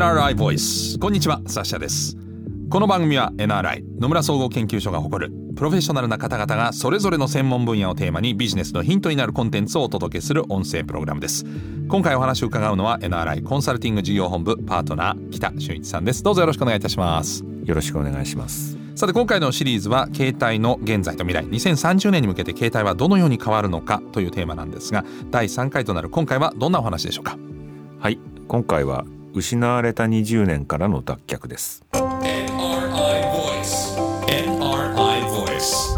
NRI ボイス。こんにちはサッシャです。この番組は NRI 野村総合研究所が誇るプロフェッショナルな方々がそれぞれの専門分野をテーマにビジネスのヒントになるコンテンツをお届けする音声プログラムです。今回お話を伺うのは NRI コンサルティング事業本部パートナー北俊一さんです。どうぞよろしくお願いいたします。よろしくお願いします。さて今回のシリーズは携帯の現在と未来。2030年に向けて携帯はどのように変わるのかというテーマなんですが第3回となる今回はどんなお話でしょうか？はい今回は失われた20年からの脱却です。NRI Voice. NRI Voice.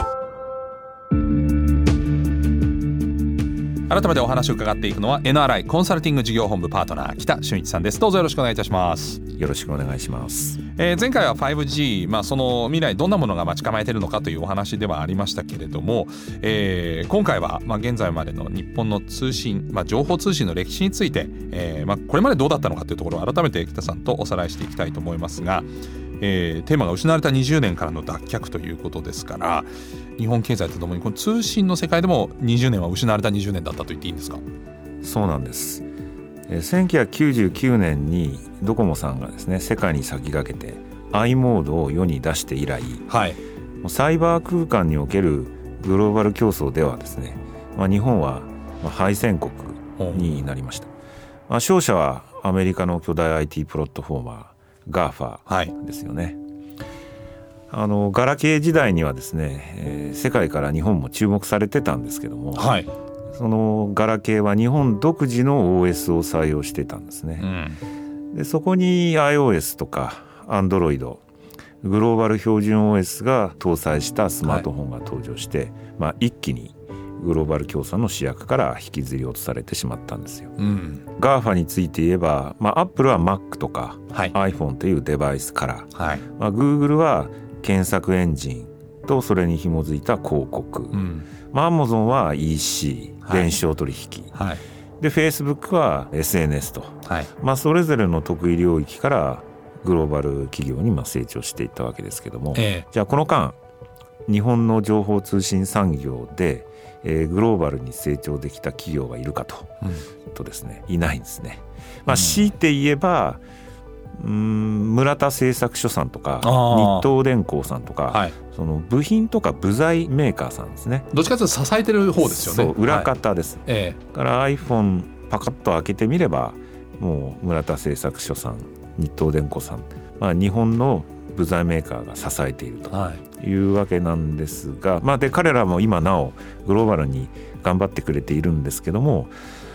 改めてお話を伺っていくのは NRI コンサルティング事業本部パートナー北俊一さんです。どうぞよろしくお願いいたします。よろしくお願いします。えー、前回は 5G、まあ、その未来どんなものが待ち構えているのかというお話ではありましたけれども、えー、今回は、まあ、現在までの日本の通信、まあ、情報通信の歴史について、えーまあ、これまでどうだったのかというところを改めて北さんとおさらいしていきたいと思いますが、えー、テーマが失われた20年からの脱却ということですから日本経済とともにこの通信の世界でも20年は失われた20年だったと言っていいんですか？そうなんです1999年にドコモさんがですね世界に先駆けて i モードを世に出して以来、はい、サイバー空間におけるグローバル競争ではですね、まあ、日本は敗戦国になりました、まあ、勝者はアメリカの巨大 IT プラットフォーマー GAFA ですよね、はい、あのガラケー時代にはですね、えー、世界から日本も注目されてたんですけども、はい、そのガラケーは日本独自の OS を採用してたんですね。うん、でそこに iOS とか Android グローバル標準 OS が搭載したスマートフォンが登場して、はい、まあ、一気にグローバル競争の主役から引きずり落とされてしまったんですよ。うん、GAFA について言えば、まあ、Apple は Mac とか、はい、iPhone というデバイスから、はい。まあ、Google は検索エンジンとそれに紐づいた広告、うん、まあ、Amazon は EC 電子商取引、はい、で Facebook は SNS と、はい。まあ、それぞれの得意領域からグローバル企業にまあ成長していったわけですけども、えー、じゃあこの間日本の情報通信産業で、えー、グローバルに成長できた企業がいるかと,、うん、とですね。いないんですね。まあ、強いて言えば、うんうん村田製作所さんとか日東電工さんとか、はい、その部品とか部材メーカーさんですね。どっちかというと支えてる方ですよね。そう裏方です、はい。ええ、から iPhone パカッと開けてみればもう村田製作所さん日東電工さん、まあ、日本の部材メーカーが支えているとい。うわけなんですが、はい、まあ、で彼らも今なおグローバルに頑張ってくれているんですけども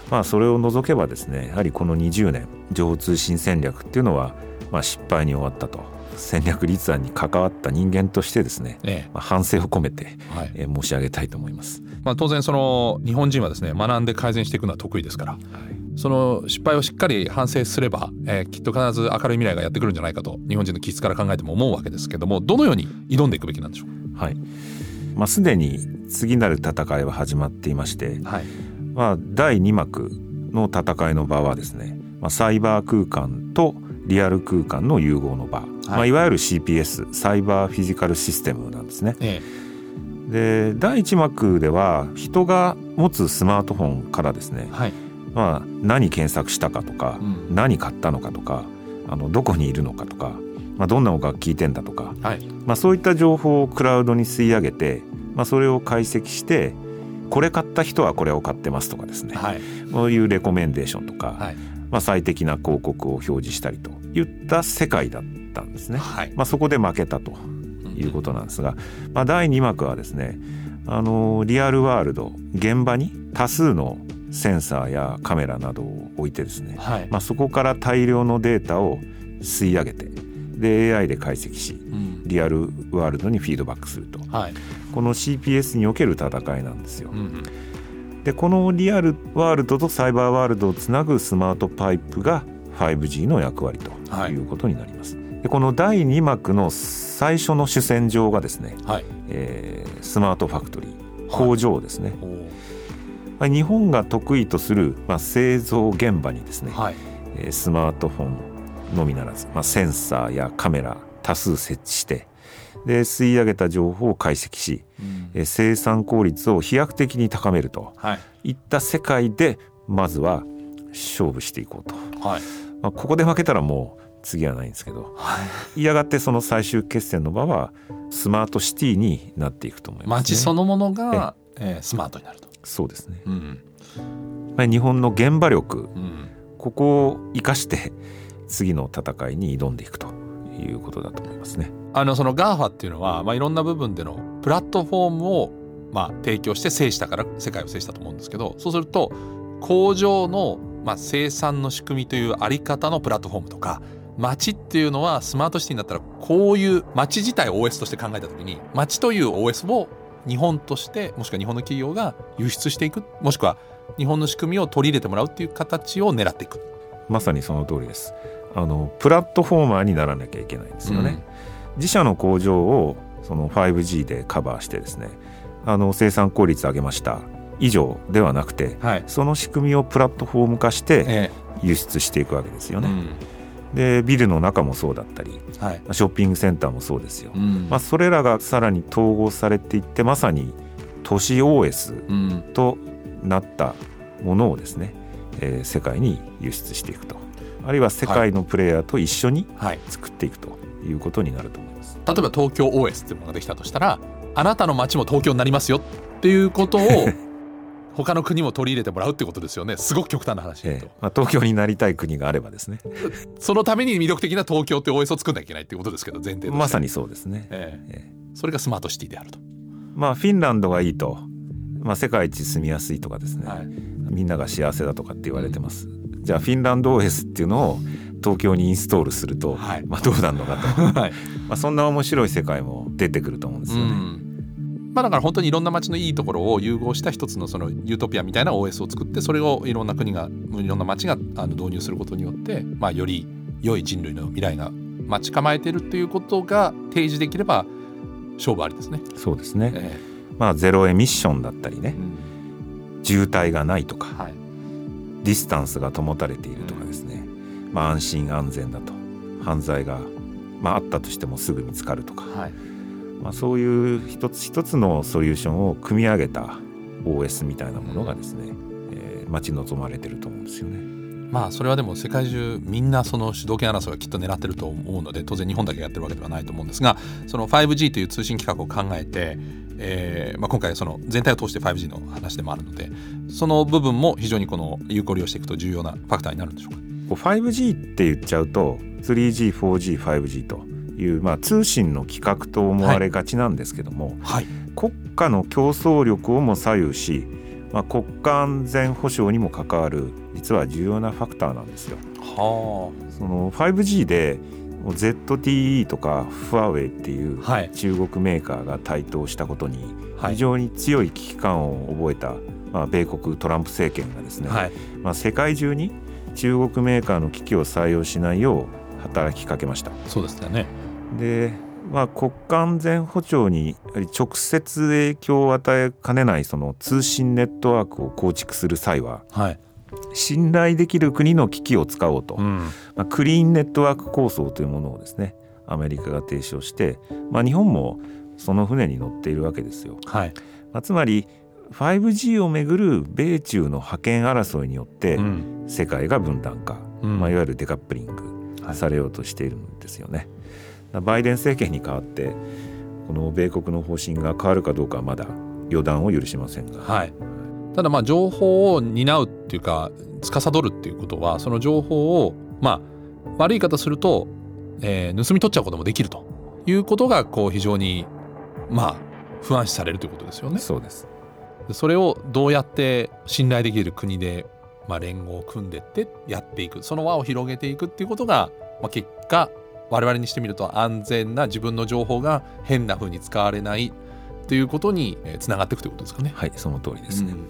まあ、それを除けばですねやはりこの20年情報通信戦略っていうのは、まあ、失敗に終わったと。戦略立案に関わった人間としてですね、ええ、まあ、反省を込めて、はい、え申し上げたいと思います。まあ、当然その日本人はですね学んで改善していくのは得意ですから、はい、その失敗をしっかり反省すれば、えー、きっと必ず明るい未来がやってくるんじゃないかと日本人の気質から考えても思うわけですけどもどのように挑んでいくべきなんでしょうはい。まあ、すでに次なる戦いは始まっていまして、はいまあ、第2幕の戦いの場はですね、まあ、サイバー空間とリアル空間の融合の場、はい。まあ、いわゆる CPS サイバーフィジカルシステムなんですね。ええ、で第1幕では人が持つスマートフォンからですね、はい。まあ、何検索したかとか、うん、何買ったのかとかあのどこにいるのかとか、まあ、どんな音楽聴いてんだとか、はい。まあ、そういった情報をクラウドに吸い上げて、まあ、それを解析してこれ買った人はこれを買ってますとかですね、はい、そういうレコメンデーションとか、はい、まあ、最適な広告を表示したりといった世界だったんですね。はい、まあ、そこで負けたということなんですが、まあ、第2幕はですねあのリアルワールド現場に多数のセンサーやカメラなどを置いてですね、はい、まあ、そこから大量のデータを吸い上げてで AI で解析し、うん、リアルワールドにフィードバックすると、はい、この CPS における戦いなんですよ。うん、でこのリアルワールドとサイバーワールドをつなぐスマートパイプが 5G の役割ということになります。はい、でこの第2幕の最初の主戦場がですね、はい、えー、スマートファクトリー工場ですね。はい、日本が得意とする、まあ、製造現場にですね、はい、えー、スマートフォンのみならず、まあ、センサーやカメラ多数設置してで吸い上げた情報を解析し、うん、生産効率を飛躍的に高めると、はい、いった世界でまずは勝負していこうと、はい。まあ、ここで負けたらもう次はないんですけど、はい、やがてその最終決戦の場はスマートシティになっていくと思います、ね、街そのものが、えー、スマートになると。そうですね、うん、日本の現場力、うん、ここを生かして次の戦いに挑んでいくということだと思いますね。あのその GAFA っていうのは、まあ、いろんな部分でのプラットフォームをまあ提供して制したから世界を制したと思うんですけどそうすると工場のまあ生産の仕組みというあり方のプラットフォームとか街っていうのはスマートシティになったらこういう街自体を OS として考えた時に街という OS を日本としてもしくは日本の企業が輸出していくもしくは日本の仕組みを取り入れてもらうっていう形を狙っていくまさにその通りです。あのプラットフォーマーにならなきゃいけないんですよね、うん、自社の工場をその 5G でカバーしてですねあの生産効率上げました。以上ではなくて、はい、その仕組みをプラットフォーム化して輸出していくわけですよね。えでビルの中もそうだったり、はい、ショッピングセンターもそうですよ、うん、まあ、それらがさらに統合されていってまさに都市 OS となったものをですね、えー、世界に輸出していくと。あるいは世界のプレイヤーと一緒に作っていくということになると思います。例えば東京 OS っていうものができたとしたらあなたの街も東京になりますよっていうことを 他の国も取り入れてもらうってことですよね。すごく極端な話、ええ、まあ、東京になりたい国があればですね。そのために魅力的な東京って OS を作んなきゃいけないっていうことですけど前提まさにそうですね、ええ。それがスマートシティであると。まあフィンランドがいいと、まあ、世界一住みやすいとかですね、はい、みんなが幸せだとかって言われてます、うん、じゃあフィンランド OS っていうのを東京にインストールすると、はい、まあどうなるのかと、はい、まあそんな面白い世界も出てくると思うんですよね。うんまあ、だから本当にいろんな街のいいところを融合した一つのそのユートピアみたいな OS を作ってそれをいろんな国がいろんな街があの導入することによって、まあ、より良い人類の未来が待ち構えているっていうことが提示できれば勝負ありですね。そうですね、えー、まあ、ゼロエミッションだったりね、うん、渋滞がないとか、はい、ディスタンスが保たれているとかですね、うん、まあ、安心安全だと。犯罪が、まあ、あったとしてもすぐ見つかるとか。はい。まあ、そういう一つ一つのソリューションを組み上げた OS みたいなものがですね、えー、待ち望まれてると思うんですよね。まあそれはでも世界中みんなその主導権争いはきっと狙ってると思うので当然日本だけやってるわけではないと思うんですがその 5G という通信規格を考えて、えーまあ、今回その全体を通して 5G の話でもあるのでその部分も非常にこの有効利用していくと重要なファクターになるんでしょうか？5G って言っちゃうと 3G、4G、5G という、まあ、通信の規格と思われがちなんですけども、はい、国家の競争力をも左右し、まあ、国家安全保障にも関わる実は重要なファクターなんですよ。はあ、その 5G で ZTE とかファーウェイっていう中国メーカーが台頭したことに非常に強い危機感を覚えた、まあ、米国トランプ政権がですね、はい、まあ、世界中に中国メーカーの機器を採用しないよう働きかけました。そうですね。で、まあ、国家安全保障に直接影響を与えかねないその通信ネットワークを構築する際は、はい、信頼できる国の機器を使おうと、うん、まあ、クリーンネットワーク構想というものをですねアメリカが提唱して、まあ、日本もその船に乗っているわけですよ。はい。まあ、つまり 5G をめぐる米中の覇権争いによって世界が分断化、うん、まあ、いわゆるデカップリングされようとしているんですよね。バイデン政権に代わってこの米国の方針が変わるかどうかはまだ予断を許しませんが、はい、ただまあ情報を担うっていうか司るっていうことはその情報をまあ悪い方すると、えー、盗み取っちゃうこともできるということがこう非常にまあ不安視されるということですよね。そうです。それをどうやって信頼できる国で、まあ、連合を組んでってやっていくその輪を広げていくっていうことが、まあ、結果我々にしてみると安全な自分の情報が変な風に使われないということにつながっていくということですかね。はいその通りですね、うん。ま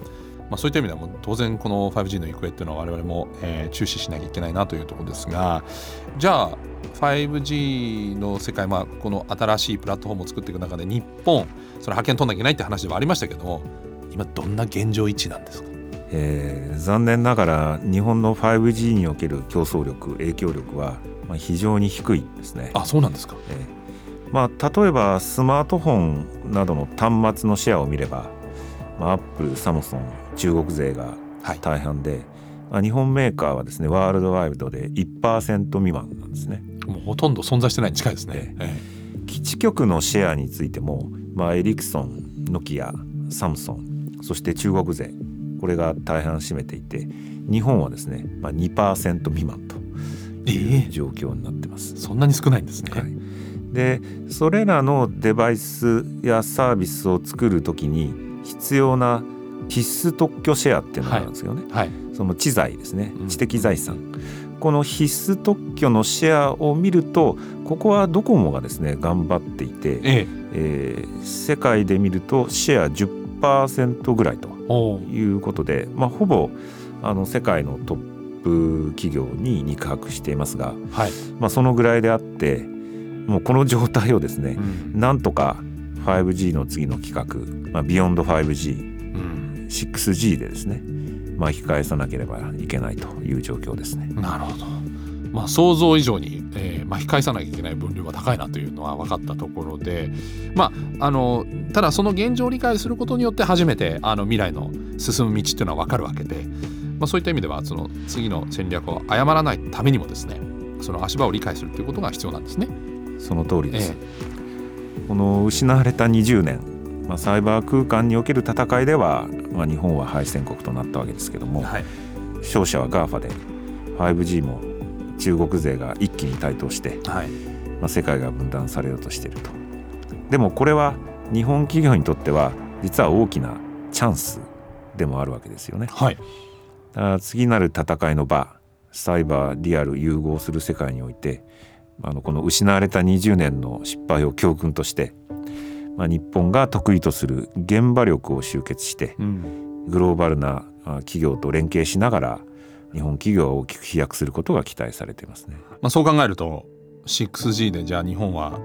あ、そういった意味では当然この 5G の行方っていうのは我々も、えー、注視しなきゃいけないなというところですがじゃあ 5G の世界、まあ、この新しいプラットフォームを作っていく中で日本それ派遣取んなきゃいけないって話ではありましたけども今どんな現状位置なんですか？えー、残念ながら日本の 5G における競争力影響力はまあ、非常に低いですね。あそうなんですか、えーまあ、例えばスマートフォンなどの端末のシェアを見れば、まあ、アップルサムソン中国勢が大半で、はい、日本メーカーはですねワールドワイドで1%未満なんですね。もうほとんど存在してないに近いですね、ええ、基地局のシェアについても、まあ、エリクソンノキアサムソンそして中国勢これが大半占めていて日本はですね、まあ、2%未満という状況になってます、えー、そんなに少ないんですね、はい、でそれらのデバイスやサービスを作る時に必要な必須特許シェアっていうのがあるんですよね、はい。はい、その知財ですね。知的財産、うん、この必須特許のシェアを見るとここはドコモがですね頑張っていて、ええ。えー、世界で見るとシェア10%ぐらいということで、まあ、ほぼあの世界のトップ企業に肉薄していますが、はい。まあ、そのぐらいであってもうこの状態をですね、うん、なんとか 5G の次の規格、まあ、ビヨンド 5G、うん、6G でですね巻き返さなければいけないという状況ですね。なるほどまあ、想像以上に、えー、巻き返さなきゃいけない分量が高いなというのは分かったところで、まあ、あのただその現状を理解することによって初めてあの未来の進む道っていうのは分かるわけで、まあ、そういった意味ではその次の戦略を誤らないためにもですねその足場を理解するということが必要なんですね。その通りです、えこの失われた20年、まあ、サイバー空間における戦いでは、まあ、日本は敗戦国となったわけですけども、はい、勝者は GAFA で 5G も中国勢が一気に台頭して、はい、まあ、世界が分断されようとしていると。でもこれは日本企業にとっては実は大きなチャンスでもあるわけですよね。はい、だから次なる戦いの場サイバーリアル融合する世界においてあのこの失われた20年の失敗を教訓として、まあ、日本が得意とする現場力を集結して、うん、グローバルな企業と連携しながら日本企業は大きく飛躍することが期待されていますね。まあ、そう考えると 6G でじゃあ日本は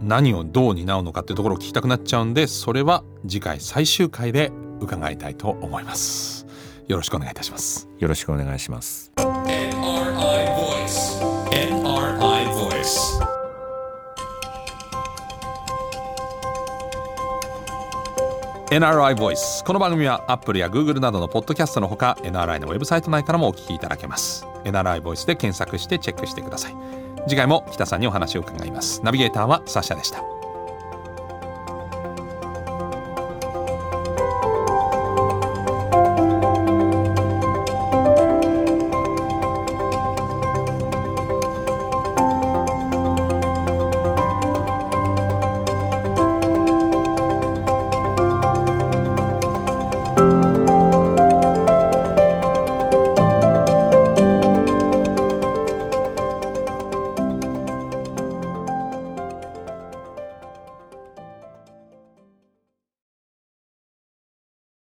何をどう担うのかっていうところを聞きたくなっちゃうんでそれは次回最終回で伺いたいと思います。よろしくお願いいたします。よろしくお願いします。NRI Voice この番組は Apple や Google などのポッドキャストのほか NRI のウェブサイト内からもお聞きいただけます。NRI Voice で検索してチェックしてください。次回も北さんにお話を伺います。ナビゲーターはサシャでした。